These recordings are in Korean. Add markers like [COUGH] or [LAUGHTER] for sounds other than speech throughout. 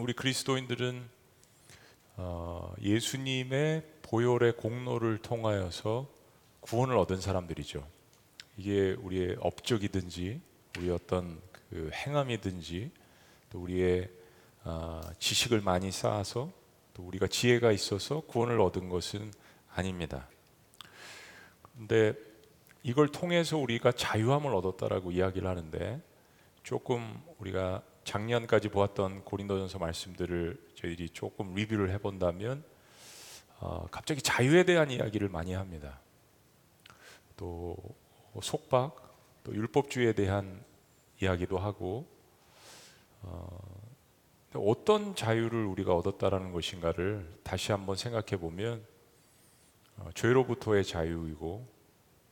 우리 그리스도인들은 어, 예수님의 보혈의 공로를 통하여서 구원을 얻은 사람들이죠. 이게 우리의 업적이든지 우리 어떤 그 행함이든지 또 우리의 어, 지식을 많이 쌓아서 또 우리가 지혜가 있어서 구원을 얻은 것은 아닙니다. 근데 이걸 통해서 우리가 자유함을 얻었다라고 이야기를 하는데 조금 우리가 작년까지 보았던 고린도전서 말씀들을 저희들이 조금 리뷰를 해본다면 어, 갑자기 자유에 대한 이야기를 많이 합니다. 또 속박, 또 율법주의에 대한 이야기도 하고 어, 어떤 자유를 우리가 얻었다라는 것인가를 다시 한번 생각해 보면 어, 죄로부터의 자유이고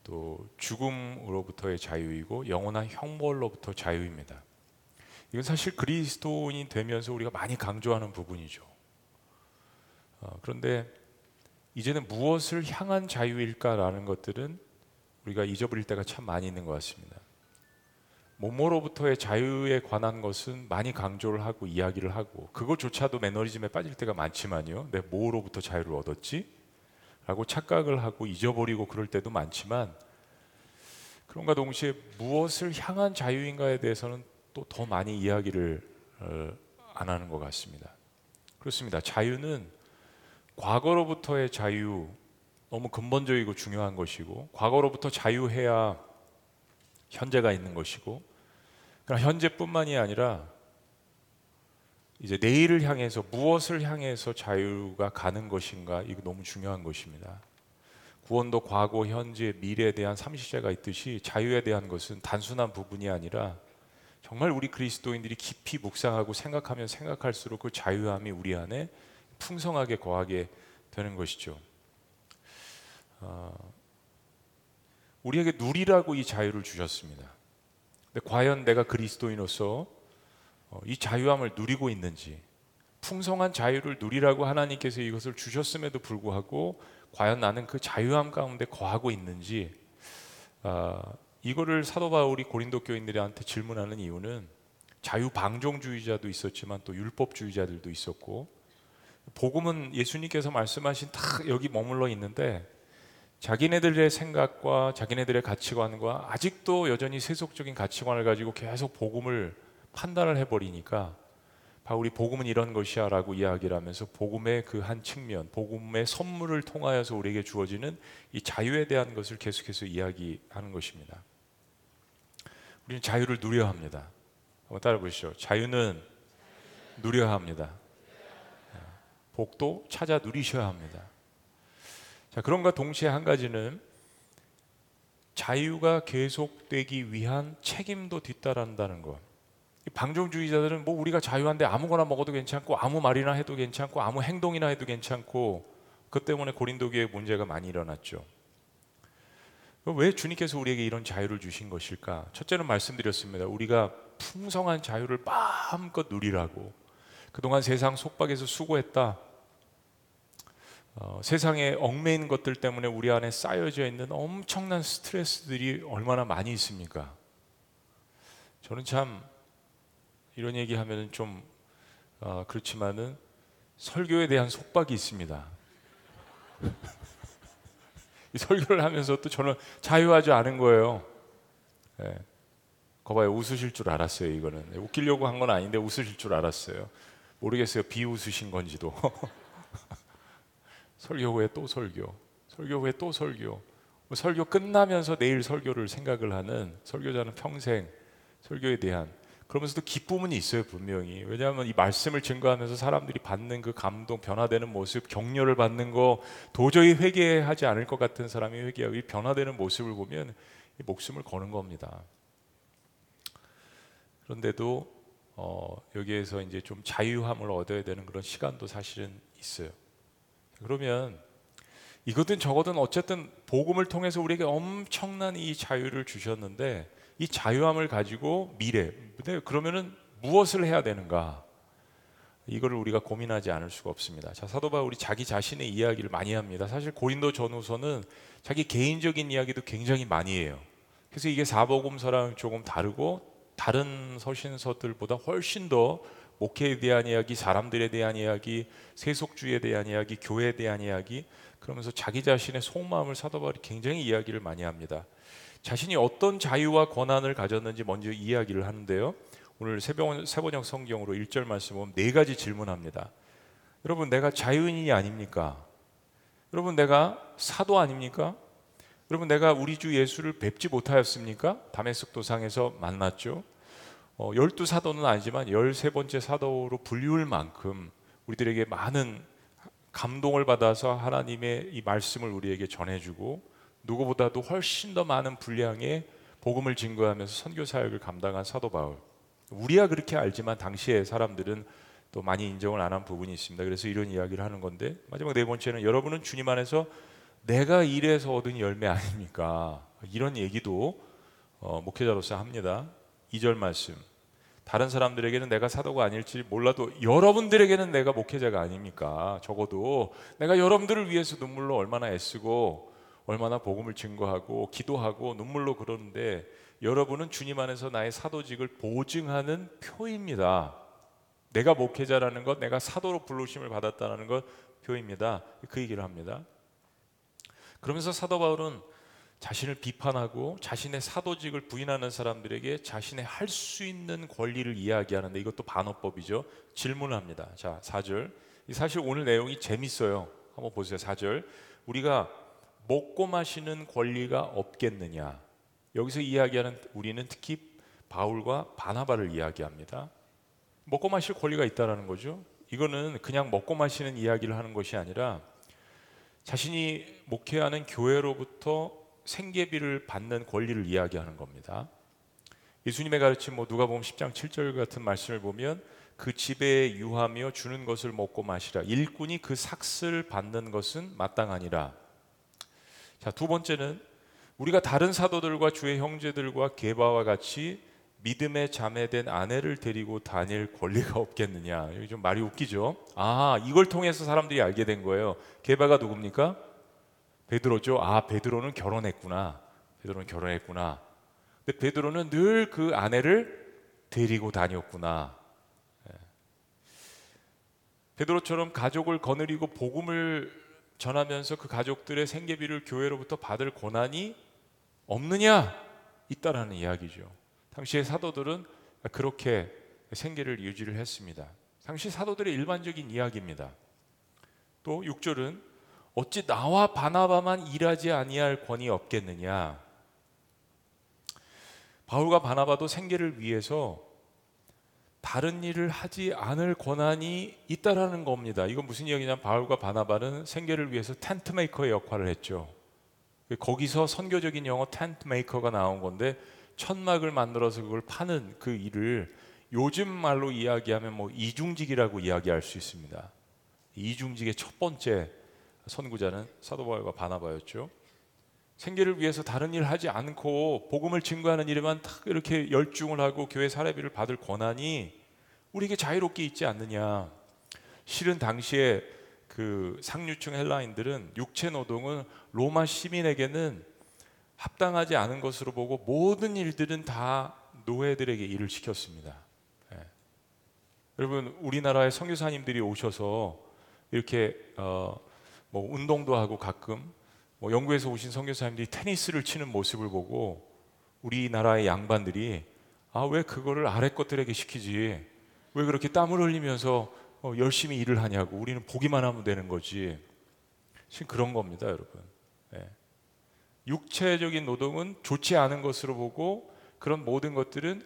또 죽음으로부터의 자유이고 영원한 형벌로부터 자유입니다. 이건 사실 그리스도인이 되면서 우리가 많이 강조하는 부분이죠. 어, 그런데 이제는 무엇을 향한 자유일까라는 것들은 우리가 잊어버릴 때가 참 많이 있는 것 같습니다. 몸으로부터의 자유에 관한 것은 많이 강조를 하고 이야기를 하고 그것조차도 매너리즘에 빠질 때가 많지만요. 내 뭐로부터 자유를 얻었지? 라고 착각을 하고 잊어버리고 그럴 때도 많지만 그런가 동시에 무엇을 향한 자유인가에 대해서는 또 더 많이 이야기를 어, 안 하는 것 같습니다. 그렇습니다. 자유는 과거로부터의 자유 너무 근본적이고 중요한 것이고 과거로부터 자유해야 현재가 있는 것이고 그러나 현재뿐만이 아니라 이제 내일을 향해서 무엇을 향해서 자유가 가는 것인가 이거 너무 중요한 것입니다. 구원도 과거, 현재, 미래에 대한 삼시세가 있듯이 자유에 대한 것은 단순한 부분이 아니라 정말 우리 그리스도인들이 깊이 묵상하고 생각하면 생각할수록 그 자유함이 우리 안에 풍성하게 거하게 되는 것이죠. 어, 우리에게 누리라고 이 자유를 주셨습니다. 근데 과연 내가 그리스도인으로서 어, 이 자유함을 누리고 있는지, 풍성한 자유를 누리라고 하나님께서 이것을 주셨음에도 불구하고 과연 나는 그 자유함 가운데 거하고 있는지 어, 이거를 사도 바울이 고린도 교인들한테 질문하는 이유는 자유 방종주의자도 있었지만 또 율법주의자들도 있었고 복음은 예수님께서 말씀하신 딱 여기 머물러 있는데 자기네들의 생각과 자기네들의 가치관과 아직도 여전히 세속적인 가치관을 가지고 계속 복음을 판단을 해버리니까 바울이 복음은 이런 것이야라고 이야기를 하면서 복음의 그 한 측면, 복음의 선물을 통하여서 우리에게 주어지는 이 자유에 대한 것을 계속해서 이야기하는 것입니다. 우리는 자유를 누려야 합니다. 한번 따라 보시죠. 자유는 누려야 합니다. 복도 찾아 누리셔야 합니다. 자, 그런가 동시에 한 가지는 자유가 계속되기 위한 책임도 뒤따른다는 것. 방종주의자들은 뭐 우리가 자유한데 아무거나 먹어도 괜찮고 아무 말이나 해도 괜찮고 아무 행동이나 해도 괜찮고 그 때문에 고린도 교회에 문제가 많이 일어났죠. 왜 주님께서 우리에게 이런 자유를 주신 것일까? 첫째는 말씀드렸습니다. 우리가 풍성한 자유를 마음껏 누리라고. 그동안 세상 속박에서 수고했다. 어, 세상에 얽매인 것들 때문에 우리 안에 쌓여져 있는 엄청난 스트레스들이 얼마나 많이 있습니까? 저는 참 이런 얘기하면 좀 어, 그렇지만은 설교에 대한 속박이 있습니다. [LAUGHS] 설교를 하면서 또 저는 자유하지 않은 거예요. 네. 거봐요 웃으실 줄 알았어요 이거는 웃기려고 한 건 아닌데 웃으실 줄 알았어요. 모르겠어요 비웃으신 건지도. [LAUGHS] 설교 후에 또 설교, 설교 후에 또 설교. 뭐 설교 끝나면서 내일 설교를 생각을 하는 설교자는 평생 설교에 대한 그러면서도 기쁨은 있어요 분명히. 왜냐하면 이 말씀을 증거하면서 사람들이 받는 그 감동 변화되는 모습 격려를 받는 거 도저히 회개하지 않을 것 같은 사람이 회개하고 이 변화되는 모습을 보면 목숨을 거는 겁니다. 그런데도 어, 여기에서 이제 좀 자유함을 얻어야 되는 그런 시간도 사실은 있어요. 그러면 이거든 저거든 어쨌든 복음을 통해서 우리에게 엄청난 이 자유를 주셨는데 이 자유함을 가지고 미래 근데 그러면은 무엇을 해야 되는가? 이거를 우리가 고민하지 않을 수가 없습니다. 자, 사도 바울이 자기 자신의 이야기를 많이 합니다. 사실 고린도 전후서는 자기 개인적인 이야기도 굉장히 많이 해요. 그래서 이게 사복음서랑 조금 다르고 다른 서신서들보다 훨씬 더 목회에 대한 이야기, 사람들에 대한 이야기, 세속주의에 대한 이야기, 교회에 대한 이야기 그러면서 자기 자신의 속마음을 사도 바울이 굉장히 이야기를 많이 합니다. 자신이 어떤 자유와 권한을 가졌는지 먼저 이야기를 하는데요. 오늘 세번, 세번역 성경으로 1절 말씀 보면 네 가지 질문합니다. 여러분 내가 자유인이 아닙니까? 여러분 내가 사도 아닙니까? 여러분 내가 우리 주 예수를 뵙지 못하였습니까? 다메섹 도상에서 만났죠. 어, 열두 사도는 아니지만 열세 번째 사도로 불리울 만큼 우리들에게 많은 감동을 받아서 하나님의 이 말씀을 우리에게 전해주고 누구보다도 훨씬 더 많은 분량의 복음을 증거하면서 선교 사역을 감당한 사도 바울. 우리야 그렇게 알지만 당시의 사람들은 또 많이 인정을 안 한 부분이 있습니다. 그래서 이런 이야기를 하는 건데 마지막 네 번째는 여러분은 주님 안에서 내가 일해서 얻은 열매 아닙니까? 이런 얘기도 어, 목회자로서 합니다. 2절 말씀. 다른 사람들에게는 내가 사도가 아닐지 몰라도 여러분들에게는 내가 목회자가 아닙니까? 적어도 내가 여러분들을 위해서 눈물로 얼마나 애쓰고 얼마나 복음을 증거하고 기도하고 눈물로 그러는데 여러분은 주님 안에서 나의 사도직을 보증하는 표입니다. 내가 목회자라는 것, 내가 사도로 불러심을 받았다는 것 표입니다. 그 얘기를 합니다. 그러면서 사도 바울은 자신을 비판하고 자신의 사도직을 부인하는 사람들에게 자신의 할 수 있는 권리를 이야기하는데 이것도 반어법이죠. 질문을 합니다. 자, 4절. 사실 오늘 내용이 재밌어요. 한번 보세요. 4절. 우리가 먹고 마시는 권리가 없겠느냐? 여기서 이야기하는 우리는 특히 바울과 바나바를 이야기합니다. 먹고 마실 권리가 있다라는 거죠. 이거는 그냥 먹고 마시는 이야기를 하는 것이 아니라 자신이 목회하는 교회로부터 생계비를 받는 권리를 이야기하는 겁니다. 예수님의 가르침 뭐 누가 보면 10장 7절 같은 말씀을 보면 그 집에 유하며 주는 것을 먹고 마시라 일꾼이 그 삭슬 받는 것은 마땅하니라. 자, 두 번째는 우리가 다른 사도들과 주의 형제들과 게바와 같이 믿음의 자매된 아내를 데리고 다닐 권리가 없겠느냐. 여기 좀 말이 웃기죠. 아, 이걸 통해서 사람들이 알게 된 거예요. 게바가 누굽니까? 베드로죠. 아, 베드로는 결혼했구나. 베드로는 결혼했구나. 근데 베드로는 늘 그 아내를 데리고 다녔구나. 예. 베드로처럼 가족을 거느리고 복음을 전하면서 그 가족들의 생계비를 교회로부터 받을 권한이 없느냐? 있다라는 이야기죠. 당시의 사도들은 그렇게 생계를 유지를 했습니다. 당시 사도들의 일반적인 이야기입니다. 또 6절은 어찌 나와 바나바만 일하지 아니할 권이 없겠느냐? 바울과 바나바도 생계를 위해서 다른 일을 하지 않을 권한이 있다라는 겁니다. 이건 무슨 이야기냐면 바울과 바나바는 생계를 위해서 텐트 메이커의 역할을 했죠. 거기서 선교적인 영어 텐트 메이커가 나온 건데 천막을 만들어서 그걸 파는 그 일을 요즘 말로 이야기하면 뭐 이중직이라고 이야기할 수 있습니다. 이중직의 첫 번째 선구자는 사도 바울과 바나바였죠. 생계를 위해서 다른 일 하지 않고 복음을 증거하는 일에만 딱 이렇게 열중을 하고 교회 사례비를 받을 권한이 우리에게 자유롭게 있지 않느냐. 실은 당시에 그 상류층 헬라인들은 육체 노동은 로마 시민에게는 합당하지 않은 것으로 보고 모든 일들은 다 노예들에게 일을 시켰습니다. 예. 여러분 우리나라의 선교사님들이 오셔서 이렇게 어, 뭐 운동도 하고 가끔 뭐 영국에서 오신 선교사님들이 테니스를 치는 모습을 보고 우리나라의 양반들이 아 왜 그거를 아래 것들에게 시키지 왜 그렇게 땀을 흘리면서 어, 열심히 일을 하냐고 우리는 보기만 하면 되는 거지 지금 그런 겁니다 여러분 예. 육체적인 노동은 좋지 않은 것으로 보고 그런 모든 것들은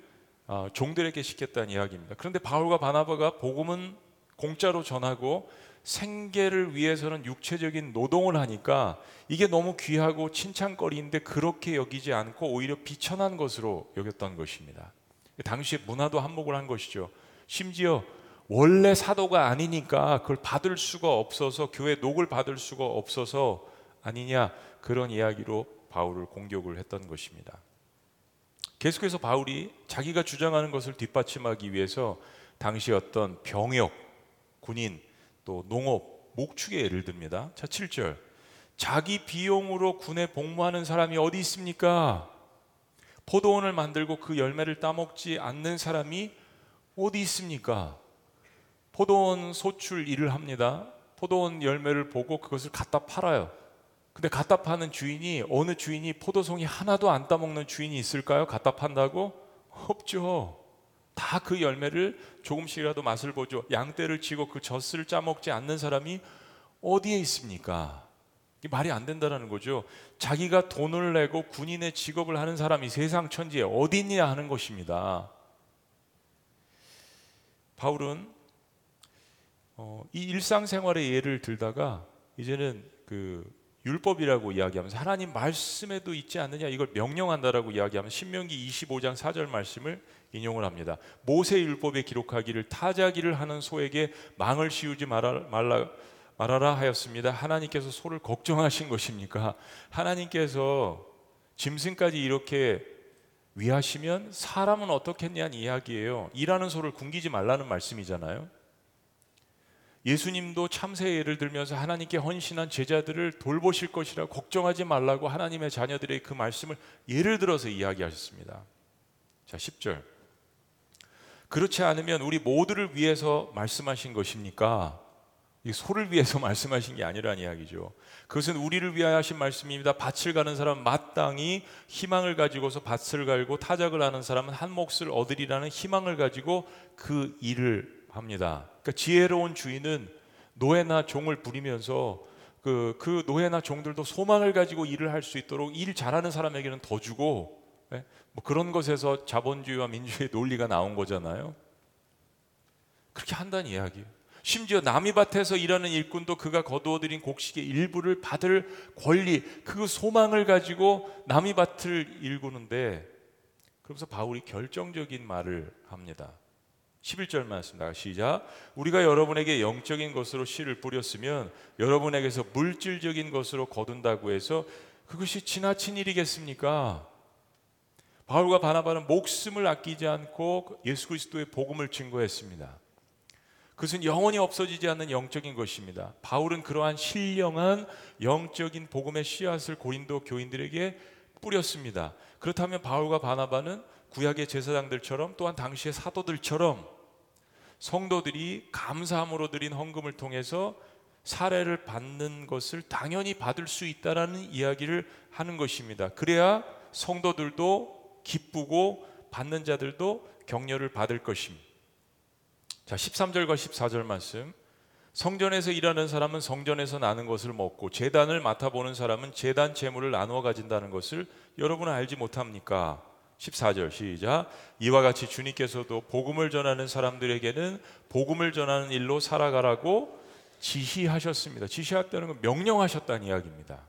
어, 종들에게 시켰다는 이야기입니다. 그런데 바울과 바나바가 복음은 공짜로 전하고 생계를 위해서는 육체적인 노동을 하니까 이게 너무 귀하고 칭찬거리인데 그렇게 여기지 않고 오히려 비천한 것으로 여겼던 것입니다. 당시에 문화도 한몫을 한 것이죠. 심지어 원래 사도가 아니니까 그걸 받을 수가 없어서 교회 녹을 받을 수가 없어서 아니냐 그런 이야기로 바울을 공격을 했던 것입니다. 계속해서 바울이 자기가 주장하는 것을 뒷받침하기 위해서 당시 어떤 병역, 군인, 또 농업, 목축의 예를 듭니다. 자, 7절. 자기 비용으로 군에 복무하는 사람이 어디 있습니까? 포도원을 만들고 그 열매를 따먹지 않는 사람이 어디 있습니까? 포도원 소출 일을 합니다. 포도원 열매를 보고 그것을 갖다 팔아요. 근데 갖다 파는 주인이 어느 주인이 포도송이 하나도 안 따먹는 주인이 있을까요? 갖다 판다고? 없죠. 다 그 열매를 조금씩이라도 맛을 보죠. 양떼를 치고 그 젖을 짜먹지 않는 사람이 어디에 있습니까? 말이 안 된다는 거죠. 자기가 돈을 내고 군인의 직업을 하는 사람이 세상 천지에 어디 있냐 하는 것입니다. 바울은 어, 이 일상생활의 예를 들다가 이제는 그 율법이라고 이야기하면서 하나님 말씀에도 있지 않느냐 이걸 명령한다라고 이야기하면 신명기 25장 4절 말씀을 인용을 합니다. 모세 율법에 기록하기를 타자기를 하는 소에게 망을 씌우지 말아, 말라 말하라 하였습니다. 하나님께서 소를 걱정하신 것입니까? 하나님께서 짐승까지 이렇게 위하시면 사람은 어떻겠냐는 이야기예요. 일하는 소를 굶기지 말라는 말씀이잖아요. 예수님도 참새 예를 들면서 하나님께 헌신한 제자들을 돌보실 것이라 걱정하지 말라고 하나님의 자녀들의 그 말씀을 예를 들어서 이야기하셨습니다. 자, 10절. 그렇지 않으면 우리 모두를 위해서 말씀하신 것입니까? 이 소를 위해서 [LAUGHS] 말씀하신 게 아니란 이야기죠. 그것은 우리를 위하여 하신 말씀입니다. 밭을 가는 사람은 마땅히 희망을 가지고서 밭을 갈고 타작을 하는 사람은 한 몫을 얻으리라는 희망을 가지고 그 일을 합니다. 그러니까 지혜로운 주인은 노예나 종을 부리면서 그, 그 노예나 종들도 소망을 가지고 일을 할 수 있도록 일 잘하는 사람에게는 더 주고 예? 뭐 그런 것에서 자본주의와 민주주의 논리가 나온 거잖아요. 그렇게 한다는 이야기예요. 심지어 남이 밭에서 일하는 일꾼도 그가 거두어들인 곡식의 일부를 받을 권리, 그 소망을 가지고 남이 밭을 일구는데 그러면서 바울이 결정적인 말을 합니다. 11절 말씀 나 시작. 우리가 여러분에게 영적인 것으로 씨를 뿌렸으면 여러분에게서 물질적인 것으로 거둔다고 해서 그것이 지나친 일이겠습니까? 바울과 바나바는 목숨을 아끼지 않고 예수 그리스도의 복음을 증거했습니다. 그것은 영원히 없어지지 않는 영적인 것입니다. 바울은 그러한 신령한 영적인 복음의 씨앗을 고린도 교인들에게 뿌렸습니다. 그렇다면 바울과 바나바는 구약의 제사장들처럼 또한 당시의 사도들처럼 성도들이 감사함으로 드린 헌금을 통해서 사례를 받는 것을 당연히 받을 수 있다라는 이야기를 하는 것입니다. 그래야 성도들도 기쁘고 받는 자들도 격려를 받을 것입니다. 자, 13절과 14절 말씀. 성전에서 일하는 사람은 성전에서 나는 것을 먹고 재단을 맡아보는 사람은 재단 재물을 나누어 가진다는 것을 여러분은 알지 못합니까? 14절 시작. 이와 같이 주님께서도 복음을 전하는 사람들에게는 복음을 전하는 일로 살아가라고 지시하셨습니다. 지시했다는 건 명령하셨다는 이야기입니다.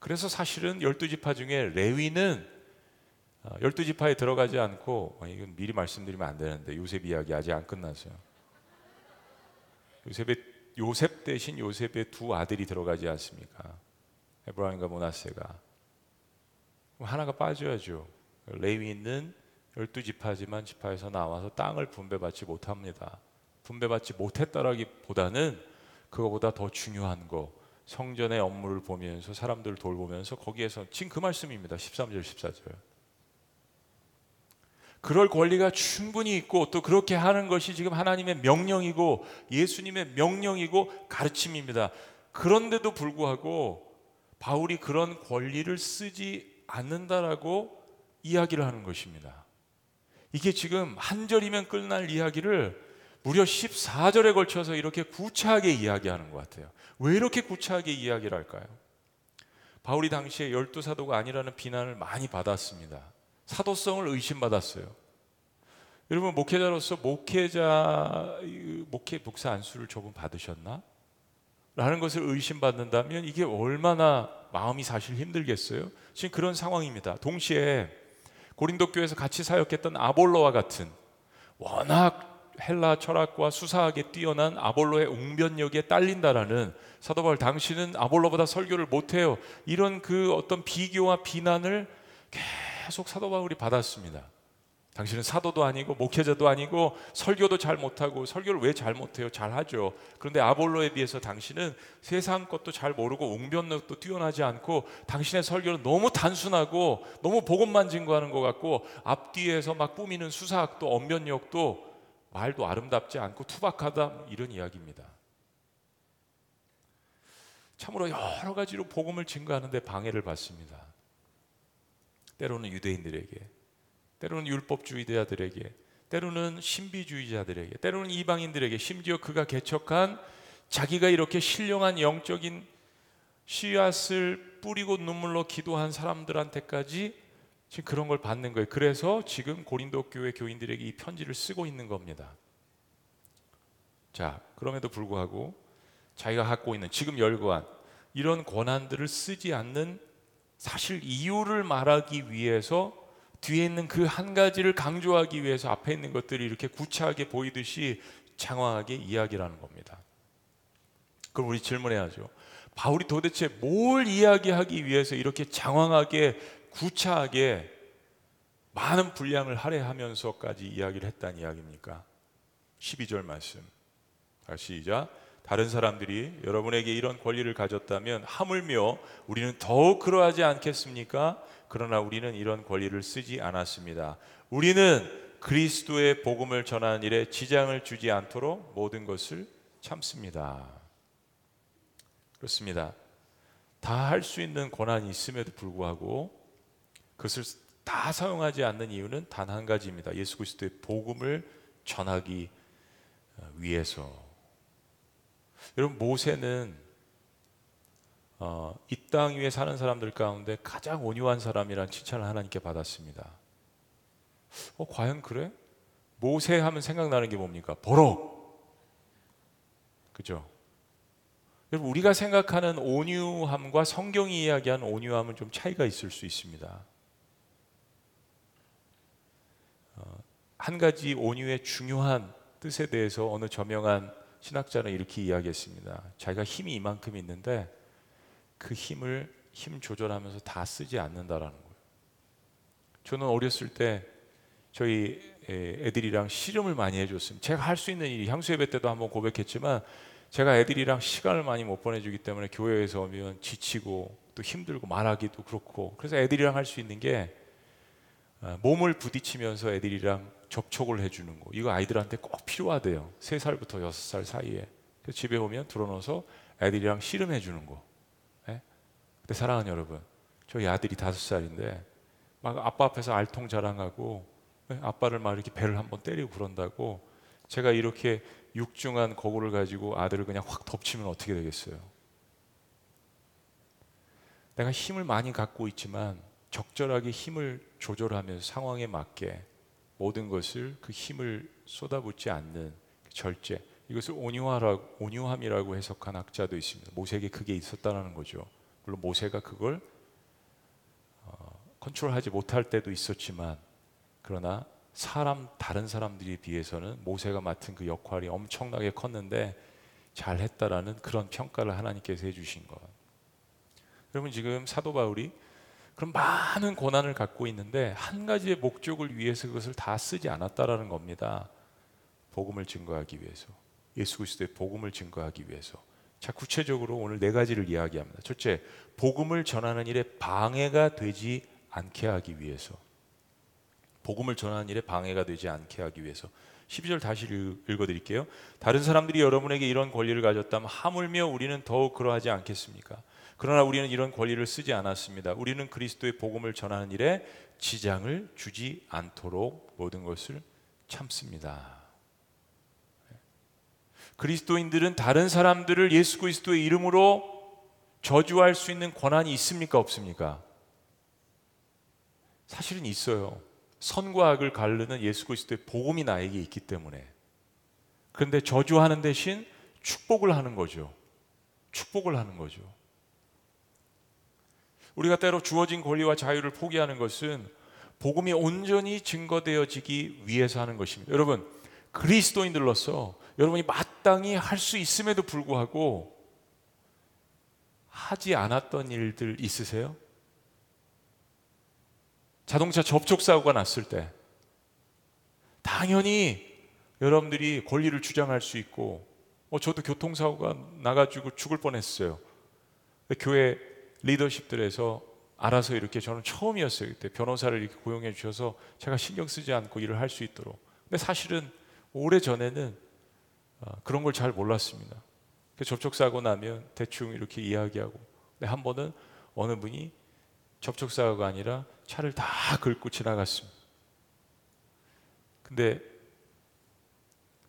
그래서 사실은 열두 지파 중에 레위는 어, 열두 지파에 들어가지 않고 어, 이건 미리 말씀드리면 안 되는데 요셉 이야기 아직 안 끝났어요. 요셉의 요셉 대신 요셉의 두 아들이 들어가지 않습니까? 에브라임과 모나세가 하나가 빠져야죠. 레위인은 열두 지파지만 지파에서 나와서 땅을 분배받지 못합니다. 분배받지 못했다라기보다는 그거보다 더 중요한 거 성전의 업무를 보면서 사람들을 돌보면서 거기에서 지금 그 말씀입니다. 13절 14절. 그럴 권리가 충분히 있고 또 그렇게 하는 것이 지금 하나님의 명령이고 예수님의 명령이고 가르침입니다. 그런데도 불구하고 바울이 그런 권리를 쓰지 않는다라고 이야기를 하는 것입니다. 이게 지금 한 절이면 끝날 이야기를 무려 14절에 걸쳐서 이렇게 구차하게 이야기하는 것 같아요. 왜 이렇게 구차하게 이야기를 할까요? 바울이 당시에 열두 사도가 아니라는 비난을 많이 받았습니다. 사도성을 의심받았어요. 여러분 목회자로서 목회자 목회 목사 안수를 조금 받으셨나? 라는 것을 의심받는다면 이게 얼마나 마음이 사실 힘들겠어요? 지금 그런 상황입니다. 동시에 고린도 교회에서 같이 사역했던 아볼로와 같은 워낙 헬라 철학과 수사학에 뛰어난 아볼로의 웅변력에 딸린다라는 사도 바울 당신은 아볼로보다 설교를 못해요. 이런 그 어떤 비교와 비난을 계속 사도 바울이 받았습니다. 당신은 사도도 아니고 목회자도 아니고 설교도 잘 못하고 설교를 왜 잘 못해요? 잘하죠. 그런데 아볼로에 비해서 당신은 세상 것도 잘 모르고 웅변력도 뛰어나지 않고 당신의 설교는 너무 단순하고 너무 복음만 증거하는 것 같고 앞뒤에서 막 꾸미는 수사학도 언변력도 말도 아름답지 않고 투박하다 이런 이야기입니다. 참으로 여러 가지로 복음을 증거하는데 방해를 받습니다. 때로는 유대인들에게, 때로는 율법주의자들에게, 때로는 신비주의자들에게, 때로는 이방인들에게, 심지어 그가 개척한 자기가 이렇게 신령한 영적인 씨앗을 뿌리고 눈물로 기도한 사람들한테까지 지금 그런 걸 받는 거예요. 그래서 지금 고린도 교회 교인들에게 이 편지를 쓰고 있는 겁니다. 자, 그럼에도 불구하고 자기가 갖고 있는 지금 열거한 이런 권한들을 쓰지 않는 사실 이유를 말하기 위해서 뒤에 있는 그 한 가지를 강조하기 위해서 앞에 있는 것들이 이렇게 구차하게 보이듯이 장황하게 이야기라는 겁니다. 그럼 우리 질문해야죠. 바울이 도대체 뭘 이야기하기 위해서 이렇게 장황하게 구차하게 많은 분량을 할애하면서까지 이야기를 했다는 이야기입니까? 12절 말씀. 시작. 다른 사람들이 여러분에게 이런 권리를 가졌다면 하물며 우리는 더욱 그러하지 않겠습니까? 그러나 우리는 이런 권리를 쓰지 않았습니다. 우리는 그리스도의 복음을 전하는 일에 지장을 주지 않도록 모든 것을 참습니다. 그렇습니다. 다 할 수 있는 권한이 있음에도 불구하고 그것을 다 사용하지 않는 이유는 단 한 가지입니다. 예수 그리스도의 복음을 전하기 위해서. 여러분 모세는 어, 이 땅 위에 사는 사람들 가운데 가장 온유한 사람이란 칭찬을 하나님께 받았습니다. 어, 과연 그래? 모세 하면 생각나는 게 뭡니까? 버럭. 그죠? 여러분 우리가 생각하는 온유함과 성경이 이야기하는 온유함은 좀 차이가 있을 수 있습니다. 어, 한 가지 온유의 중요한 뜻에 대해서 어느 저명한 신학자는 이렇게 이야기했습니다. 자기가 힘이 이만큼 있는데 그 힘을 힘 조절하면서 다 쓰지 않는다라는 거예요. 저는 어렸을 때 저희 애들이랑 씨름을 많이 해줬습니다. 제가 할 수 있는 일이 향수 예배 때도 한번 고백했지만 제가 애들이랑 시간을 많이 못 보내주기 때문에 교회에서 오면 지치고 또 힘들고 말하기도 그렇고 그래서 애들이랑 할 수 있는 게 어, 몸을 부딪히면서 애들이랑 접촉을 해주는 거 이거 아이들한테 꼭 필요하대요. 세 살부터 여섯 살 사이에 집에 오면 들어넣어서 애들이랑 씨름해 주는 거. 네? 근데 사랑하는 여러분, 저희 아들이 다섯 살인데 막 아빠 앞에서 알통 자랑하고 네? 아빠를 막 이렇게 배를 한번 때리고 그런다고 제가 이렇게 육중한 거구를 가지고 아들을 그냥 확 덮치면 어떻게 되겠어요? 내가 힘을 많이 갖고 있지만 적절하게 힘을 조절하면서 상황에 맞게 모든 것을 그 힘을 쏟아붓지 않는 그 절제 이것을 온유하라 온유함이라고 해석한 학자도 있습니다. 모세에게 그게 있었다는 거죠. 물론 모세가 그걸 어, 컨트롤하지 못할 때도 있었지만 그러나 사람 다른 사람들에 비해서는 모세가 맡은 그 역할이 엄청나게 컸는데 잘했다라는 그런 평가를 하나님께서 해주신 것. 여러분 지금 사도 바울이 그럼 많은 고난을 갖고 있는데 한 가지의 목적을 위해서 그것을 다 쓰지 않았다라는 겁니다. 복음을 증거하기 위해서. 예수 그리스도의 복음을 증거하기 위해서. 자, 구체적으로 오늘 네 가지를 이야기합니다. 첫째, 복음을 전하는 일에 방해가 되지 않게 하기 위해서. 복음을 전하는 일에 방해가 되지 않게 하기 위해서. 12절 다시 읽어 드릴게요. 다른 사람들이 여러분에게 이런 권리를 가졌다면 하물며 우리는 더욱 그러하지 않겠습니까? 그러나 우리는 이런 권리를 쓰지 않았습니다. 우리는 그리스도의 복음을 전하는 일에 지장을 주지 않도록 모든 것을 참습니다. 그리스도인들은 다른 사람들을 예수 그리스도의 이름으로 저주할 수 있는 권한이 있습니까? 없습니까? 사실은 있어요. 선과 악을 가르는 예수 그리스도의 복음이 나에게 있기 때문에. 그런데 저주하는 대신 축복을 하는 거죠. 축복을 하는 거죠. 우리가 때로 주어진 권리와 자유를 포기하는 것은 복음이 온전히 증거되어지기 위해서 하는 것입니다. 여러분, 그리스도인들로서 여러분이 마땅히 할 수 있음에도 불구하고 하지 않았던 일들 있으세요? 자동차 접촉 사고가 났을 때 당연히 여러분들이 권리를 주장할 수 있고 어, 저도 교통사고가 나가지고 죽을 뻔했어요. 교회 리더십들에서 알아서 이렇게 저는 처음이었어요. 그때 변호사를 이렇게 고용해 주셔서 제가 신경 쓰지 않고 일을 할 수 있도록. 근데 사실은 오래 전에는 어, 그런 걸 잘 몰랐습니다. 그 접촉사고 나면 대충 이렇게 이야기하고 근데 한 번은 어느 분이 접촉사고가 아니라 차를 다 긁고 지나갔습니다. 근데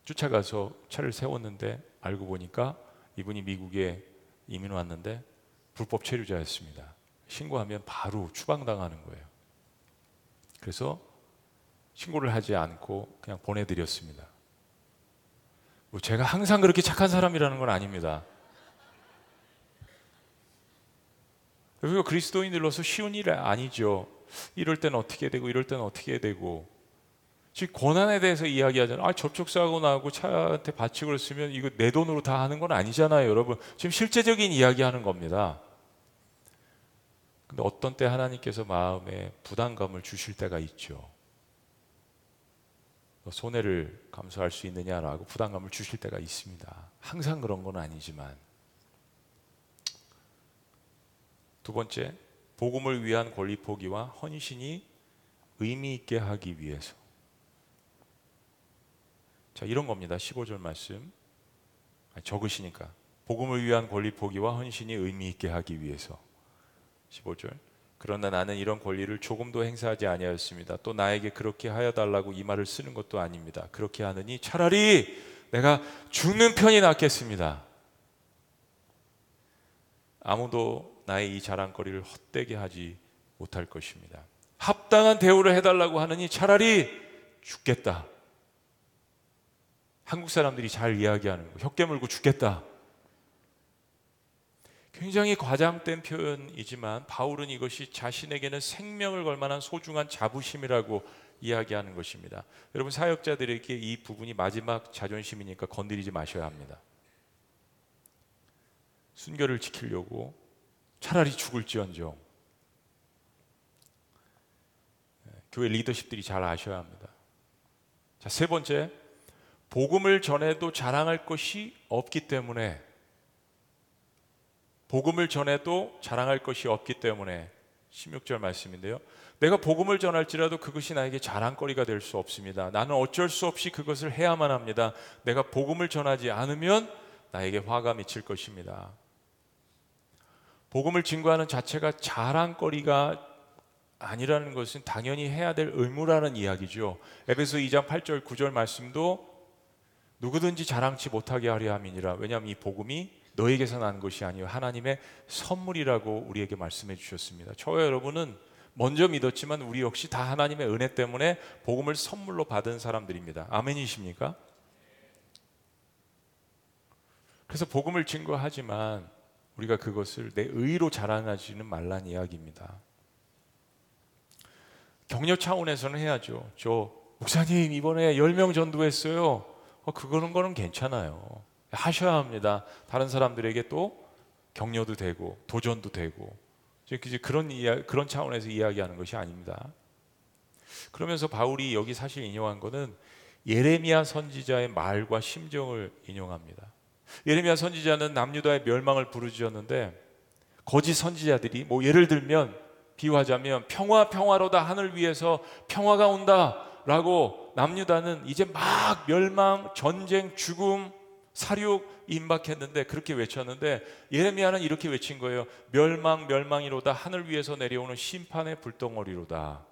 쫓아가서 차를 세웠는데 알고 보니까 이분이 미국에 이민 왔는데 불법 체류자였습니다. 신고하면 바로 추방당하는 거예요. 그래서 신고를 하지 않고 그냥 보내드렸습니다. 뭐 제가 항상 그렇게 착한 사람이라는 건 아닙니다. 그리고 그리스도인들로서 쉬운 일 아니죠. 이럴 때는 어떻게 되고 이럴 때는 어떻게 되고 즉 권한에 대해서 이야기하잖아요. 아, 접촉사고 나고 차한테 바치고 그랬으면 이거 내 돈으로 다 하는 건 아니잖아요, 여러분. 지금 실제적인 이야기하는 겁니다. 근데 어떤 때 하나님께서 마음에 부담감을 주실 때가 있죠. 손해를 감수할 수 있느냐라고 부담감을 주실 때가 있습니다. 항상 그런 건 아니지만 두 번째 복음을 위한 권리 포기와 헌신이 의미 있게 하기 위해서 자 이런 겁니다. 15절 말씀 적으시니까 복음을 위한 권리 포기와 헌신이 의미 있게 하기 위해서 15절 그러나 나는 이런 권리를 조금도 행사하지 아니하였습니다. 또 나에게 그렇게 하여 달라고 이 말을 쓰는 것도 아닙니다. 그렇게 하느니 차라리 내가 죽는 편이 낫겠습니다. 아무도 나의 이 자랑거리를 헛되게 하지 못할 것입니다. 합당한 대우를 해달라고 하느니 차라리 죽겠다. 한국 사람들이 잘 이야기하는 거, 혀 깨 물고 죽겠다. 굉장히 과장된 표현이지만 바울은 이것이 자신에게는 생명을 걸 만한 소중한 자부심이라고 이야기하는 것입니다. 여러분 사역자들에게 이 부분이 마지막 자존심이니까 건드리지 마셔야 합니다. 순결을 지키려고 차라리 죽을지언정 네, 교회 리더십들이 잘 아셔야 합니다. 자, 세 번째 복음을 전해도 자랑할 것이 없기 때문에 복음을 전해도 자랑할 것이 없기 때문에 16절 말씀인데요. 내가 복음을 전할지라도 그것이 나에게 자랑거리가 될 수 없습니다. 나는 어쩔 수 없이 그것을 해야만 합니다. 내가 복음을 전하지 않으면 나에게 화가 미칠 것입니다. 복음을 증거하는 자체가 자랑거리가 아니라는 것은 당연히 해야 될 의무라는 이야기죠. 에베소 2장 8절 9절 말씀도 누구든지 자랑치 못하게 하려 함이니라. 왜냐하면 이 복음이 너에게서 난 것이 아니요 하나님의 선물이라고 우리에게 말씀해 주셨습니다. 저와 여러분은 먼저 믿었지만 우리 역시 다 하나님의 은혜 때문에 복음을 선물로 받은 사람들입니다. 아멘이십니까? 그래서 복음을 증거하지만 우리가 그것을 내 의로 자랑하지는 말란 이야기입니다. 격려 차원에서는 해야죠. 저 목사님 이번에 10명 전도했어요. 어, 그거는 거는 괜찮아요. 하셔야 합니다. 다른 사람들에게 또 격려도 되고 도전도 되고 그런 이야, 그런 차원에서 이야기하는 것이 아닙니다. 그러면서 바울이 여기 사실 인용한 것은 예레미야 선지자의 말과 심정을 인용합니다. 예레미야 선지자는 남유다의 멸망을 부르짖었는데 거짓 선지자들이 뭐 예를 들면 비유하자면 평화 평화로다 하늘 위에서 평화가 온다라고 남유다는 이제 막 멸망, 전쟁, 죽음, 사륙 임박했는데 그렇게 외쳤는데 예레미야는 이렇게 외친 거예요. 멸망 멸망이로다 하늘 위에서 내려오는 심판의 불덩어리로다.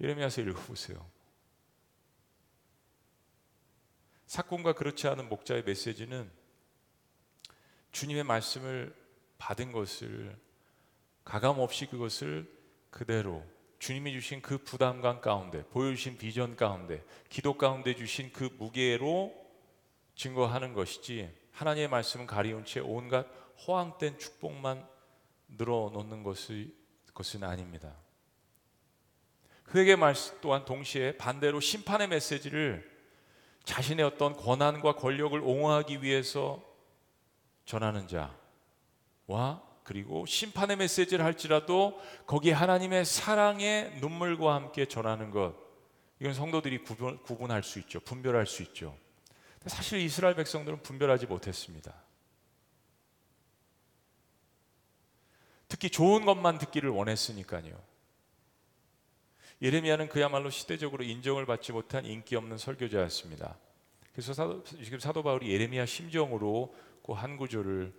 예레미야서 읽어보세요. 사건과 그렇지 않은 목자의 메시지는 주님의 말씀을 받은 것을 가감 없이 그것을 그대로 주님이 주신 그 부담감 가운데 보여주신 비전 가운데 기도 가운데 주신 그 무게로 증거하는 것이지 하나님의 말씀은 가리운 채 온갖 허황된 축복만 늘어놓는 것이, 것은 아닙니다. 회개 말씀 또한 동시에 반대로 심판의 메시지를 자신의 어떤 권한과 권력을 옹호하기 위해서 전하는 자와 그리고 심판의 메시지를 할지라도 거기에 하나님의 사랑의 눈물과 함께 전하는 것 이건 성도들이 구분, 구분할 수 있죠. 분별할 수 있죠. 사실 이스라엘 백성들은 분별하지 못했습니다. 특히 좋은 것만 듣기를 원했으니까요. 예레미야는 그야말로 시대적으로 인정을 받지 못한 인기 없는 설교자였습니다. 그래서 사도, 지금 사도 바울이 예레미야 심정으로 그 한 구절을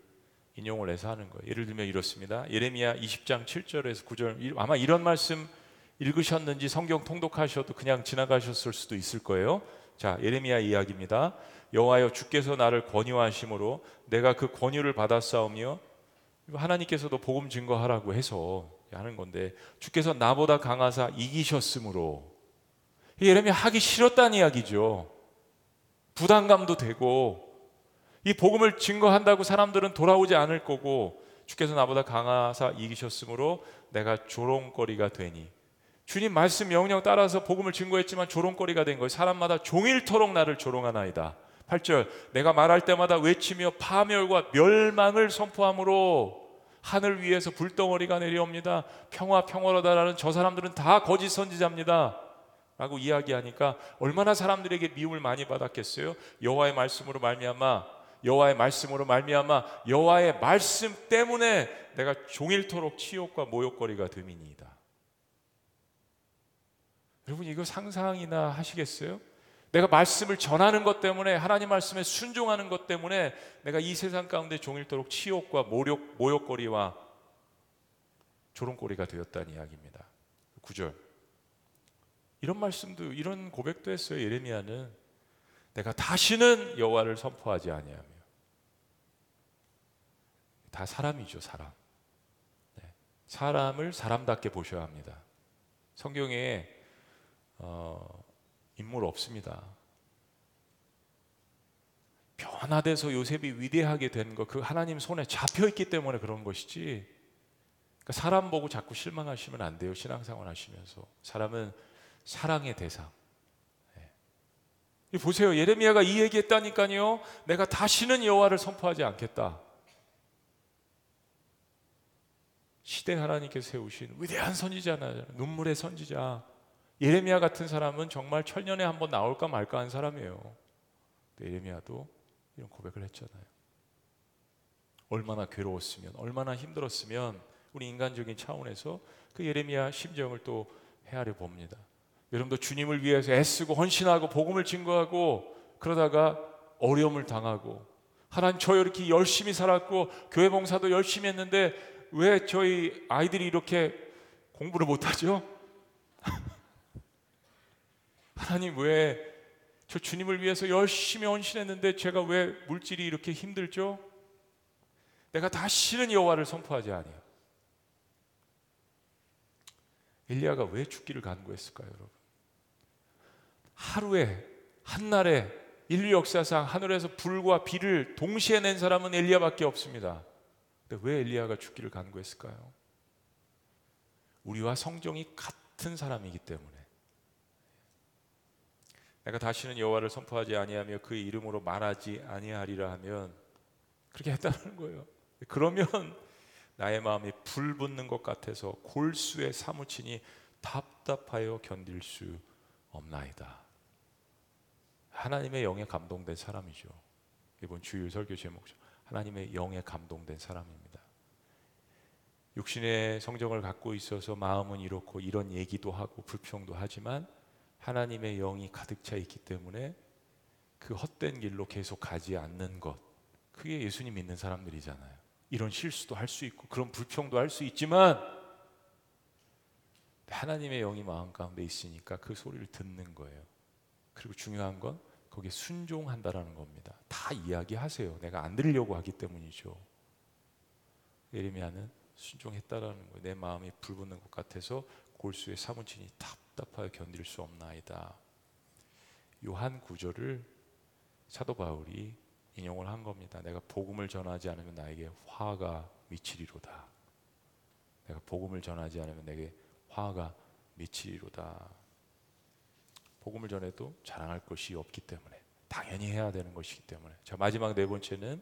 인용을 해서 하는 거예요. 예를 들면 이렇습니다. 예레미야 20장 7절에서 9절 아마 이런 말씀 읽으셨는지 성경 통독하셔도 그냥 지나가셨을 수도 있을 거예요. 자, 예레미야 이야기입니다. 여호와여 주께서 나를 권유하심으로 내가 그 권유를 받았사오며 하나님께서도 복음 증거하라고 해서 하는 건데 주께서 나보다 강하사 이기셨으므로 예레미야 하기 싫었다는 이야기죠. 부담감도 되고 이 복음을 증거한다고 사람들은 돌아오지 않을 거고 주께서 나보다 강하사 이기셨으므로 내가 조롱거리가 되니 주님 말씀 명령 따라서 복음을 증거했지만 조롱거리가 된 거예요. 사람마다 종일토록 나를 조롱하나이다. 8절 내가 말할 때마다 외치며 파멸과 멸망을 선포함으로 하늘 위에서 불덩어리가 내려옵니다. 평화 평화로다라는 저 사람들은 다 거짓 선지자입니다. 라고 이야기하니까 얼마나 사람들에게 미움을 많이 받았겠어요? 여호와의 말씀으로 말미암아 여호와의 말씀으로 말미암아 여호와의 말씀 때문에 내가 종일토록 치욕과 모욕거리가 됨이니이다. 여러분 이거 상상이나 하시겠어요? 내가 말씀을 전하는 것 때문에 하나님 말씀에 순종하는 것 때문에 내가 이 세상 가운데 종일토록 치욕과 모욕, 모욕거리와 조롱거리가 되었다는 이야기입니다. 9절. 이런 말씀도 이런 고백도 했어요. 예레미야는 내가 다시는 여호와를 선포하지 아니하며 다 사람이죠, 사람. 네. 사람을 사람답게 보셔야 합니다. 성경에 어, 인물 없습니다. 변화돼서 요셉이 위대하게 된 거, 그 하나님 손에 잡혀 있기 때문에 그런 것이지. 그러니까 사람 보고 자꾸 실망하시면 안 돼요. 신앙생활 하시면서 사람은 사랑의 대상. 네. 보세요, 예레미야가 이 얘기했다니까요. 내가 다시는 여호와를 선포하지 않겠다. 시대 하나님께서 세우신 위대한 선지자나 눈물의 선지자 예레미야 같은 사람은 정말 천년에 한 번 나올까 말까 한 사람이에요. 예레미야도 이런 고백을 했잖아요. 얼마나 괴로웠으면, 얼마나 힘들었으면 우리 인간적인 차원에서 그 예레미야 심정을 또 헤아려 봅니다. 여러분도 주님을 위해서 애쓰고 헌신하고 복음을 증거하고 그러다가 어려움을 당하고 하나님 저 이렇게 열심히 살았고 교회 봉사도 열심히 했는데 왜 저희 아이들이 이렇게 공부를 못하죠? 하나님 왜 저 주님을 위해서 열심히 헌신했는데 제가 왜 물질이 이렇게 힘들죠? 내가 다시는 여호와를 선포하지 아니요. 엘리야가 왜 죽기를 간구했을까요, 여러분? 하루에 한 날에 인류 역사상 하늘에서 불과 비를 동시에 낸 사람은 엘리야밖에 없습니다. 근데 왜 엘리야가 죽기를 간구했을까요? 우리와 성정이 같은 사람이기 때문에 내가 다시는 여호와를 선포하지 아니하며 그의 이름으로 말하지 아니하리라 하면 그렇게 했다는 거예요. 그러면 나의 마음이 불 붙는 것 같아서 골수에 사무치니 답답하여 견딜 수 없나이다. 하나님의 영에 감동된 사람이죠. 이번 주일 설교 제목이죠. 하나님의 영에 감동된 사람입니다. 육신의 성정을 갖고 있어서 마음은 이렇고 이런 얘기도 하고 불평도 하지만 하나님의 영이 가득 차 있기 때문에 그 헛된 길로 계속 가지 않는 것. 그게 예수님 믿는 사람들이잖아요. 이런 실수도 할 수 있고 그런 불평도 할 수 있지만 하나님의 영이 마음 가운데 있으니까 그 소리를 듣는 거예요. 그리고 중요한 건 거기에 순종한다라는 겁니다. 다 이야기하세요. 내가 안 들으려고 하기 때문이죠. 예레미야는 순종했다라는 거예요. 내 마음이 불붙는 것 같아서 골수에 사무친이 답답하여 견딜 수 없나이다. 요한 구절을 사도 바울이 인용을 한 겁니다. 내가 복음을 전하지 않으면 나에게 화가 미치리로다. 내가 복음을 전하지 않으면 내게 화가 미치리로다. 복음을 전해도 자랑할 것이 없기 때문에 당연히 해야 되는 것이기 때문에 자 마지막 네 번째는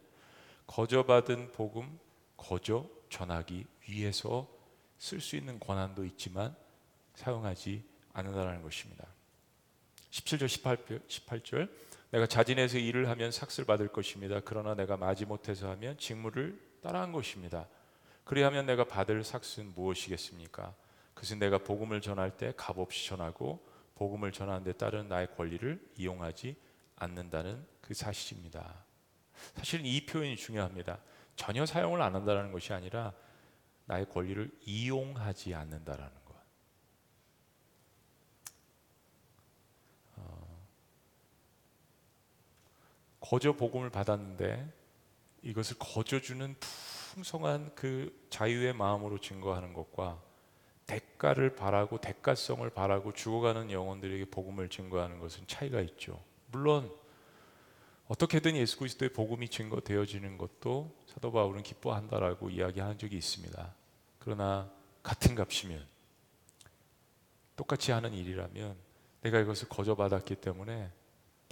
거저받은 복음 거저 전하기 위해서 쓸 수 있는 권한도 있지만 사용하지 않는다는 것입니다. 17절 18, 18절 내가 자진해서 일을 하면 삭슬 받을 것입니다. 그러나 내가 마지 못해서 하면 직무를 따라한 것입니다. 그리하면 내가 받을 삭은 무엇이겠습니까? 그것은 내가 복음을 전할 때 값없이 전하고 복음을 전하는 데 따른 나의 권리를 이용하지 않는다는 그 사실입니다. 사실은 이 표현이 중요합니다. 전혀 사용을 안 한다는 것이 아니라 나의 권리를 이용하지 않는다라는 것. 어, 거저 복음을 받았는데 이것을 거저 주는 풍성한 그 자유의 마음으로 증거하는 것과 대가를 바라고 대가성을 바라고 죽어가는 영혼들에게 복음을 증거하는 것은 차이가 있죠. 물론 어떻게든 예수 그리스도의 복음이 증거되어지는 것도 사도 바울은 기뻐한다라고 이야기한 적이 있습니다. 그러나 같은 값이면 똑같이 하는 일이라면 내가 이것을 거저 받았기 때문에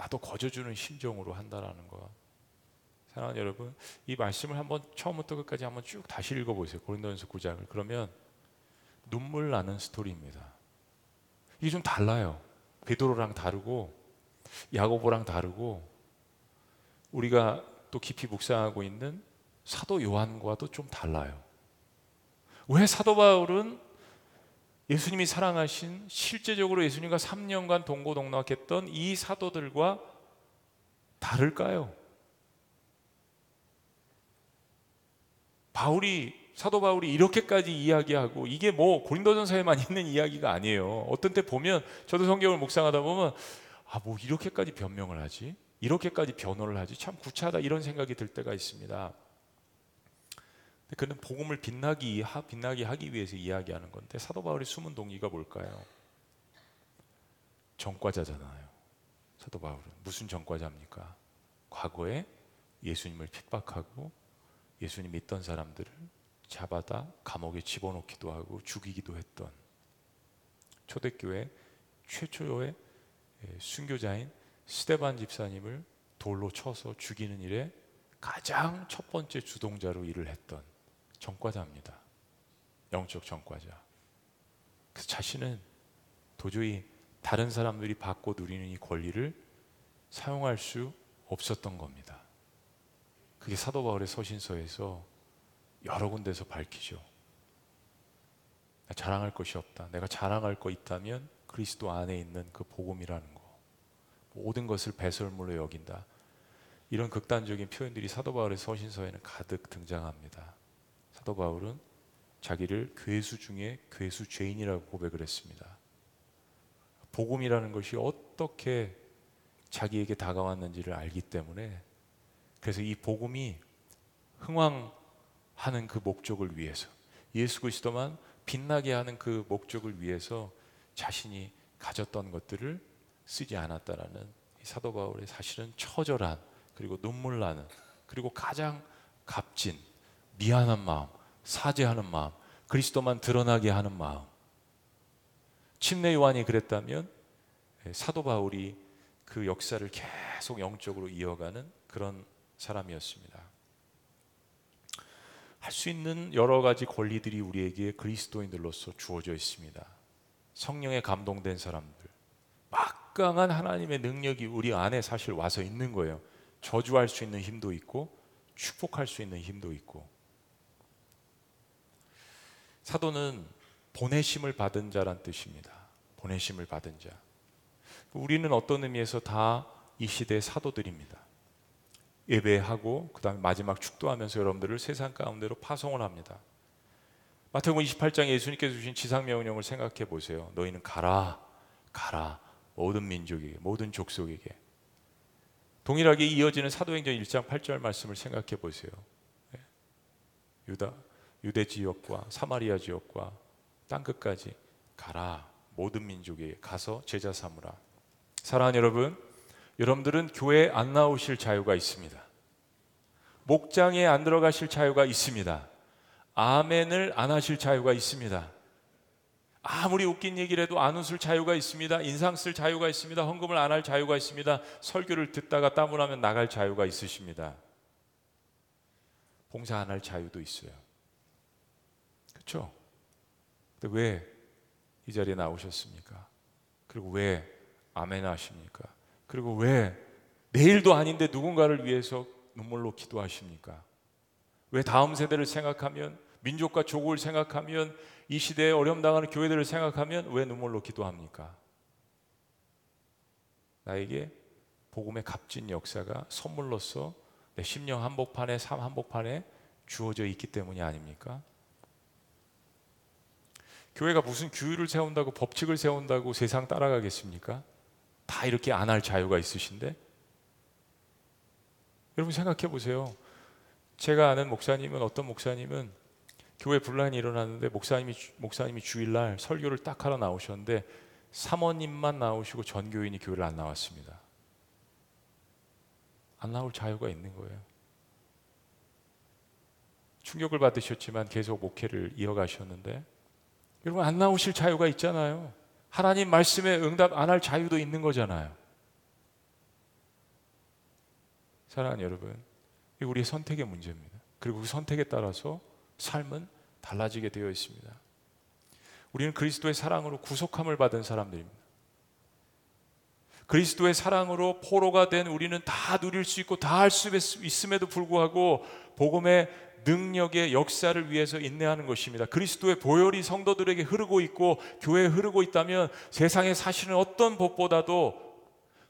나도 거저주는 심정으로 한다라는 것. 사랑하는 여러분, 이 말씀을 한번 처음부터 끝까지 한번 쭉 다시 읽어보세요. 고린도전서 9장을. 그러면 눈물 나는 스토리입니다. 이게 좀 달라요. 베드로랑 다르고 야고보랑 다르고 우리가 또 깊이 묵상하고 있는 사도 요한과도 좀 달라요. 왜 사도 바울은 예수님이 사랑하신 실제적으로 예수님과 3년간 동고동락했던 이 사도들과 다를까요? 바울이 사도 바울이 이렇게까지 이야기하고 이게 뭐 고린도전서에만 [LAUGHS] 있는 이야기가 아니에요. 어떤 때 보면 저도 성경을 묵상하다 보면 아 뭐 이렇게까지 변명을 하지? 이렇게까지 변호를 하지? 참 구차하다 이런 생각이 들 때가 있습니다. 그는 복음을 빛나기 빛나게 하기 위해서 이야기하는 건데 사도 바울의 숨은 동기가 뭘까요? 전과자잖아요. 사도 바울은 무슨 전과자입니까? 과거에 예수님을 핍박하고 예수님 믿던 사람들을 잡아다 감옥에 집어넣기도 하고 죽이기도 했던 초대교회 최초의 예, 순교자인 스테반 집사님을 돌로 쳐서 죽이는 일에 가장 첫 번째 주동자로 일을 했던 전과자입니다. 영적 전과자. 그 자신은 도저히 다른 사람들이 받고 누리는 이 권리를 사용할 수 없었던 겁니다. 그게 사도 바울의 서신서에서 여러 군데서 밝히죠. 자랑할 것이 없다. 내가 자랑할 거 있다면 그리스도 안에 있는 그 복음이라는 거. 모든 것을 배설물로 여긴다. 이런 극단적인 표현들이 사도 바울의 서신서에는 가득 등장합니다. 사도 바울은 자기를 괴수 중에 괴수 죄인이라고 고백을 했습니다. 복음이라는 것이 어떻게 자기에게 다가왔는지를 알기 때문에 그래서 이 복음이 흥왕 하는 그 목적을 위해서 예수 그리스도만 빛나게 하는 그 목적을 위해서 자신이 가졌던 것들을 쓰지 않았다라는 사도 바울의 사실은 처절한 그리고 눈물 나는 그리고 가장 값진 미안한 마음, 사죄하는 마음, 그리스도만 드러나게 하는 마음. 침례 요한이 그랬다면 사도 바울이 그 역사를 계속 영적으로 이어가는 그런 사람이었습니다. 할 수 있는 여러 가지 권리들이 우리에게 그리스도인들로서 주어져 있습니다. 성령에 감동된 사람들, 막강한 하나님의 능력이 우리 안에 사실 와서 있는 거예요. 저주할 수 있는 힘도 있고 축복할 수 있는 힘도 있고. 사도는 보내심을 받은 자란 뜻입니다. 보내심을 받은 자. 우리는 어떤 의미에서 다 이 시대의 사도들입니다. 예배하고 그다음에 마지막 축도하면서 여러분들을 세상 가운데로 파송을 합니다. 마태복음 28장에 예수님께서 주신 지상 명령을 생각해 보세요. 너희는 가라, 가라 모든 민족에게, 모든 족속에게. 동일하게 이어지는 사도행전 1장 8절 말씀을 생각해 보세요. 예. 유다, 유대 지역과 사마리아 지역과 땅 끝까지 가라 모든 민족에게 가서 제자 삼으라. 사랑하는 여러분, 여러분들은 교회에 안 나오실 자유가 있습니다. 목장에 안 들어가실 자유가 있습니다. 아멘을 안 하실 자유가 있습니다. 아무리 웃긴 얘기를 해도 안 웃을 자유가 있습니다. 인상 쓸 자유가 있습니다. 헌금을 안 할 자유가 있습니다. 설교를 듣다가 땀을 하면 나갈 자유가 있으십니다. 봉사 안 할 자유도 있어요. 그렇죠? 근데 왜 이 자리에 나오셨습니까? 그리고 왜 아멘 하십니까? 그리고 왜 내일도 아닌데 누군가를 위해서 눈물로 기도하십니까? 왜 다음 세대를 생각하면 민족과 조국을 생각하면 이 시대에 어려움 당하는 교회들을 생각하면 왜 눈물로 기도합니까? 나에게 복음의 값진 역사가 선물로서 내 심령 한복판에 삶 한복판에 주어져 있기 때문이 아닙니까? 교회가 무슨 규율을 세운다고 법칙을 세운다고 세상 따라가겠습니까? 다 이렇게 안 할 자유가 있으신데 여러분 생각해 보세요. 제가 아는 목사님은 어떤 목사님은 교회 분란이 일어났는데 목사님이 목사님이 주일날 설교를 딱 하러 나오셨는데 사모님만 나오시고 전교인이 교회를 안 나왔습니다. 안 나올 자유가 있는 거예요. 충격을 받으셨지만 계속 목회를 이어가셨는데 여러분 안 나오실 자유가 있잖아요. 하나님 말씀에 응답 안 할 자유도 있는 거잖아요. 사랑하는 여러분, 이 우리의 선택의 문제입니다. 그리고 그 선택에 따라서 삶은 달라지게 되어 있습니다. 우리는 그리스도의 사랑으로 구속함을 받은 사람들입니다. 그리스도의 사랑으로 포로가 된 우리는 다 누릴 수 있고 다 할 수 있음에도 불구하고 복음의 능력의 역사를 위해서 인내하는 것입니다. 그리스도의 보혈이 성도들에게 흐르고 있고 교회에 흐르고 있다면 세상에 사실은 어떤 법보다도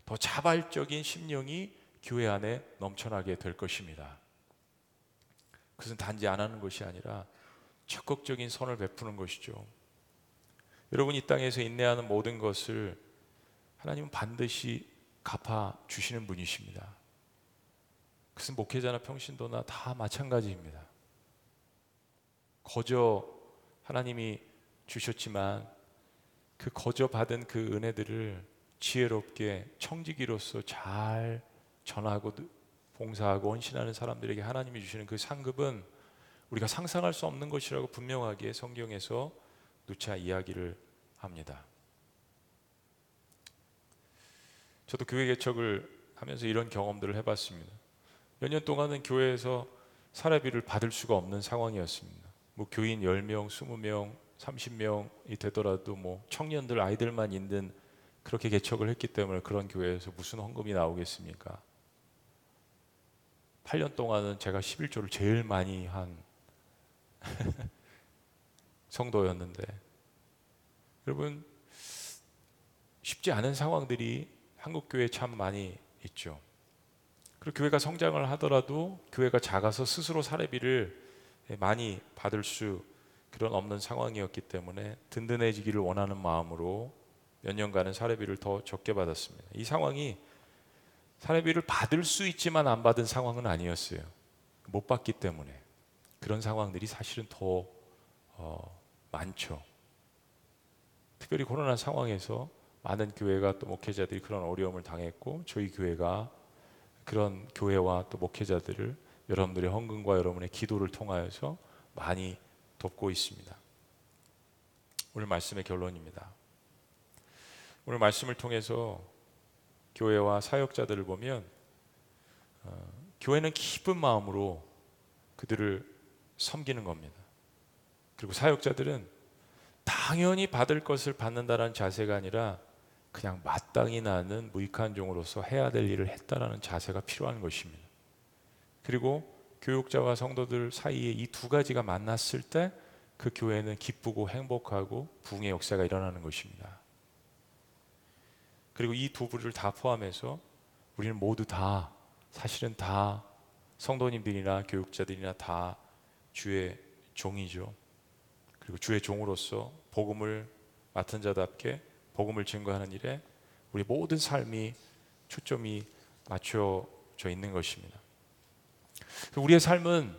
더 자발적인 심령이 교회 안에 넘쳐나게 될 것입니다. 그것은 단지 안 하는 것이 아니라 적극적인 선을 베푸는 것이죠. 여러분 이 땅에서 인내하는 모든 것을 하나님은 반드시 갚아 주시는 분이십니다. 그것은 목회자나 평신도나 다 마찬가지입니다. 거저 하나님이 주셨지만 그 거저 받은 그 은혜들을 지혜롭게 청지기로서 잘 전하고 봉사하고 헌신하는 사람들에게 하나님이 주시는 그 상급은 우리가 상상할 수 없는 것이라고 분명하게 성경에서 누차 이야기를 합니다. 저도 교회 개척을 하면서 이런 경험들을 해봤습니다. 몇 년 동안은 교회에서 사례비를 받을 수가 없는 상황이었습니다. 뭐 교인 10명, 20명, 30명이 되더라도 뭐 청년들 아이들만 있는 그렇게 개척을 했기 때문에 그런 교회에서 무슨 헌금이 나오겠습니까? 8년 동안은 제가 11조를 제일 많이 한 [LAUGHS] 성도였는데 여러분 쉽지 않은 상황들이 한국 교회에 참 많이 있죠. 그리고 교회가 성장을 하더라도 교회가 작아서 스스로 사례비를 많이 받을 수 그런 없는 상황이었기 때문에 든든해지기를 원하는 마음으로 몇 년간은 사례비를 더 적게 받았습니다. 이 상황이 사례비를 받을 수 있지만 안 받은 상황은 아니었어요. 못 받기 때문에 그런 상황들이 사실은 더 어, 많죠. 특별히 코로나 상황에서 많은 교회가 또 목회자들이 그런 어려움을 당했고 저희 교회가 그런 교회와 또 목회자들을 여러분들의 헌금과 여러분의 기도를 통하여서 많이 돕고 있습니다. 오늘 말씀의 결론입니다. 오늘 말씀을 통해서 교회와 사역자들을 보면 어, 교회는 기쁜 마음으로 그들을 섬기는 겁니다. 그리고 사역자들은 당연히 받을 것을 받는다라는 자세가 아니라 그냥 마땅히 나는 무익한 종으로서 해야 될 일을 했다라는 자세가 필요한 것입니다. 그리고 교육자와 성도들 사이에 이 두 가지가 만났을 때 그 교회는 기쁘고 행복하고 부흥의 역사가 일어나는 것입니다. 그리고 이 두 부를 다 포함해서 우리는 모두 다 사실은 다 성도님들이나 교육자들이나 다 주의 종이죠. 그리고 주의 종으로서 복음을 맡은 자답게 복음을 증거하는 일에 우리 모든 삶이 초점이 맞춰져 있는 것입니다. 우리의 삶은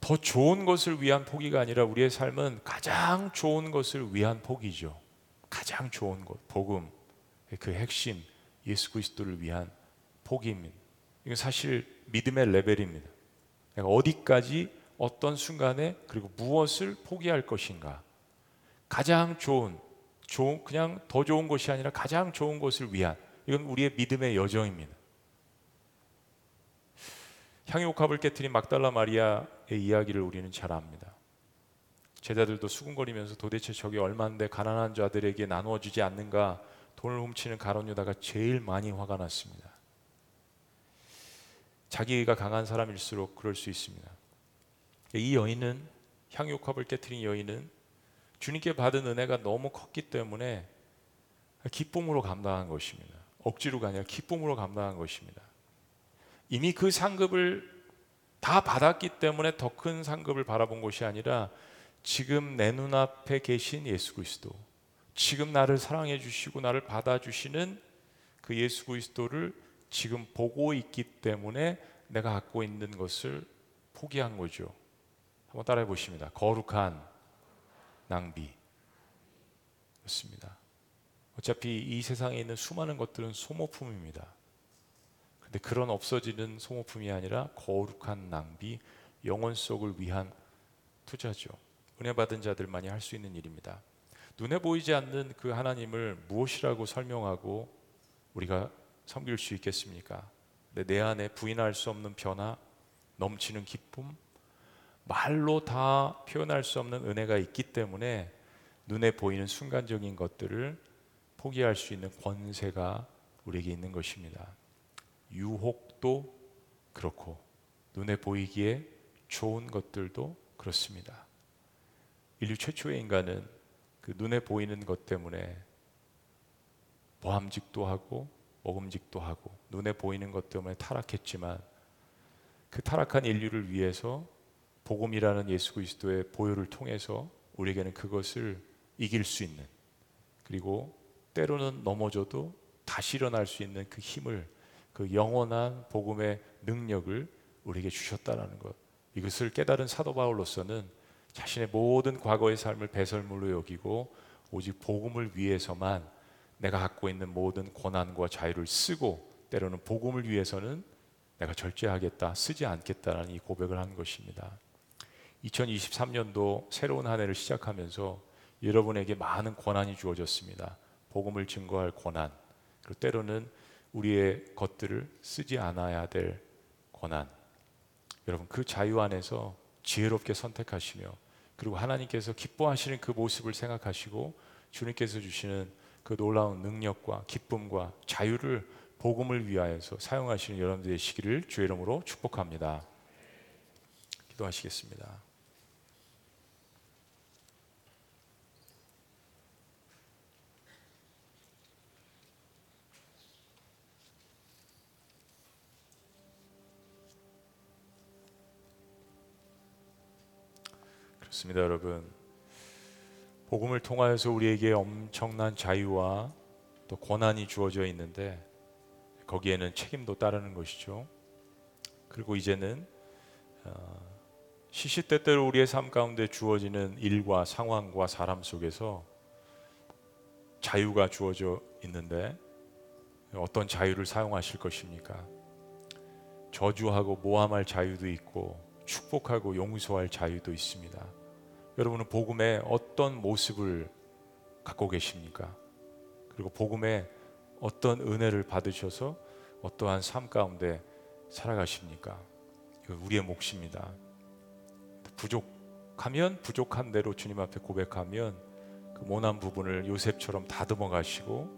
더 좋은 것을 위한 포기가 아니라 우리의 삶은 가장 좋은 것을 위한 포기죠. 가장 좋은 것, 복음, 그 핵심, 예수 그리스도를 위한 포기입니다. 이건 사실 믿음의 레벨입니다. 내가 어디까지 어떤 순간에 그리고 무엇을 포기할 것인가. 가장 좋은 좋은 그냥 더 좋은 것이 아니라 가장 좋은 것을 위한 이건 우리의 믿음의 여정입니다. 향유옥합을 깨뜨린 막달라 마리아의 이야기를 우리는 잘 압니다. 제자들도 수군거리면서 도대체 저게 얼마인데 가난한 자들에게 나누어 주지 않는가 돈을 훔치는 가론 유다가 제일 많이 화가 났습니다. 자기가 강한 사람일수록 그럴 수 있습니다. 이 여인은 향유컵을 깨뜨린 여인은 주님께 받은 은혜가 너무 컸기 때문에 기쁨으로 감당한 것입니다. 억지로가 아니라 기쁨으로 감당한 것입니다. 이미 그 상급을 다 받았기 때문에 더 큰 상급을 바라본 것이 아니라 지금 내 눈앞에 계신 예수 그리스도, 지금 나를 사랑해 주시고 나를 받아 주시는 그 예수 그리스도를 지금 보고 있기 때문에 내가 갖고 있는 것을 포기한 거죠. 한번 따라해 보십니다. 거룩한 낭비. 였습니다. 어차피 이 세상에 있는 수많은 것들은 소모품입니다. 근데 그런 없어지는 소모품이 아니라 거룩한 낭비, 영혼 속을 위한 투자죠. 은혜 받은 자들만이 할 수 있는 일입니다. 눈에 보이지 않는 그 하나님을 무엇이라고 설명하고 우리가 섬길 수 있겠습니까? 내 안에 부인할 수 없는 변화, 넘치는 기쁨, 말로 다 표현할 수 없는 은혜가 있기 때문에 눈에 보이는 순간적인 것들을 포기할 수 있는 권세가 우리에게 있는 것입니다. 유혹도 그렇고 눈에 보이기에 좋은 것들도 그렇습니다. 인류 최초의 인간은 그 눈에 보이는 것 때문에 모함직도 하고 먹음직도 하고 눈에 보이는 것 때문에 타락했지만 그 타락한 인류를 위해서 복음이라는 예수 그리스도의 보혈을 통해서 우리에게는 그것을 이길 수 있는 그리고 때로는 넘어져도 다시 일어날 수 있는 그 힘을 그 영원한 복음의 능력을 우리에게 주셨다라는 것. 이것을 깨달은 사도 바울로서는 자신의 모든 과거의 삶을 배설물로 여기고 오직 복음을 위해서만 내가 갖고 있는 모든 권한과 자유를 쓰고 때로는 복음을 위해서는 내가 절제하겠다, 쓰지 않겠다라는 이 고백을 한 것입니다. 2023년도 새로운 한 해를 시작하면서 여러분에게 많은 권한이 주어졌습니다. 복음을 증거할 권한, 그리고 때로는 우리의 것들을 쓰지 않아야 될 권한. 여러분 그 자유 안에서 지혜롭게 선택하시며 그리고 하나님께서 기뻐하시는 그 모습을 생각하시고 주님께서 주시는 그 놀라운 능력과 기쁨과 자유를 복음을 위하여서 사용하시는 여러분들 되시기를 주의 이름으로 축복합니다. 기도하시겠습니다. 그렇습니다, 여러분. 복음을 통하여서 우리에게 엄청난 자유와 또 권한이 주어져 있는데 거기에는 책임도 따르는 것이죠. 그리고 이제는 어, 시시때때로 우리의 삶 가운데 주어지는 일과 상황과 사람 속에서 자유가 주어져 있는데 어떤 자유를 사용하실 것입니까? 저주하고 모함할 자유도 있고 축복하고 용서할 자유도 있습니다. 여러분은 복음의 어떤 모습을 갖고 계십니까? 그리고 복음의 어떤 은혜를 받으셔서 어떠한 삶 가운데 살아가십니까? 이거 우리의 몫입니다. 부족하면 부족한 대로 주님 앞에 고백하면 그 모난 부분을 요셉처럼 다듬어 가시고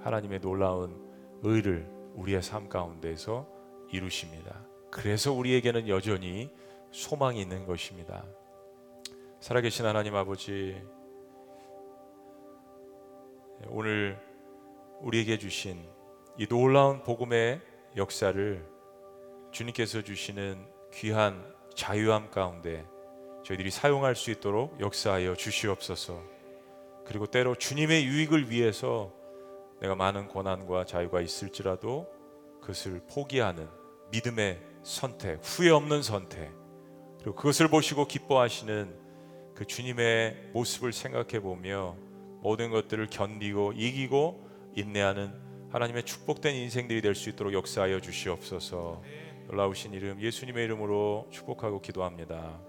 하나님의 놀라운 의를 우리의 삶 가운데서 이루십니다. 그래서 우리에게는 여전히 소망이 있는 것입니다. 살아계신 하나님 아버지, 오늘 우리에게 주신 이 놀라운 복음의 역사를 주님께서 주시는 귀한 자유함 가운데 저희들이 사용할 수 있도록 역사하여 주시옵소서. 그리고 때로 주님의 유익을 위해서 내가 많은 고난과 자유가 있을지라도 그것을 포기하는 믿음의 선택, 후회 없는 선택, 그리고 그것을 보시고 기뻐하시는 그 주님의 모습을 생각해 보며 모든 것들을 견디고 이기고 인내하는 하나님의 축복된 인생들이 될 수 있도록 역사하여 주시옵소서. 놀라우신 이름 예수님의 이름으로 축복하고 기도합니다.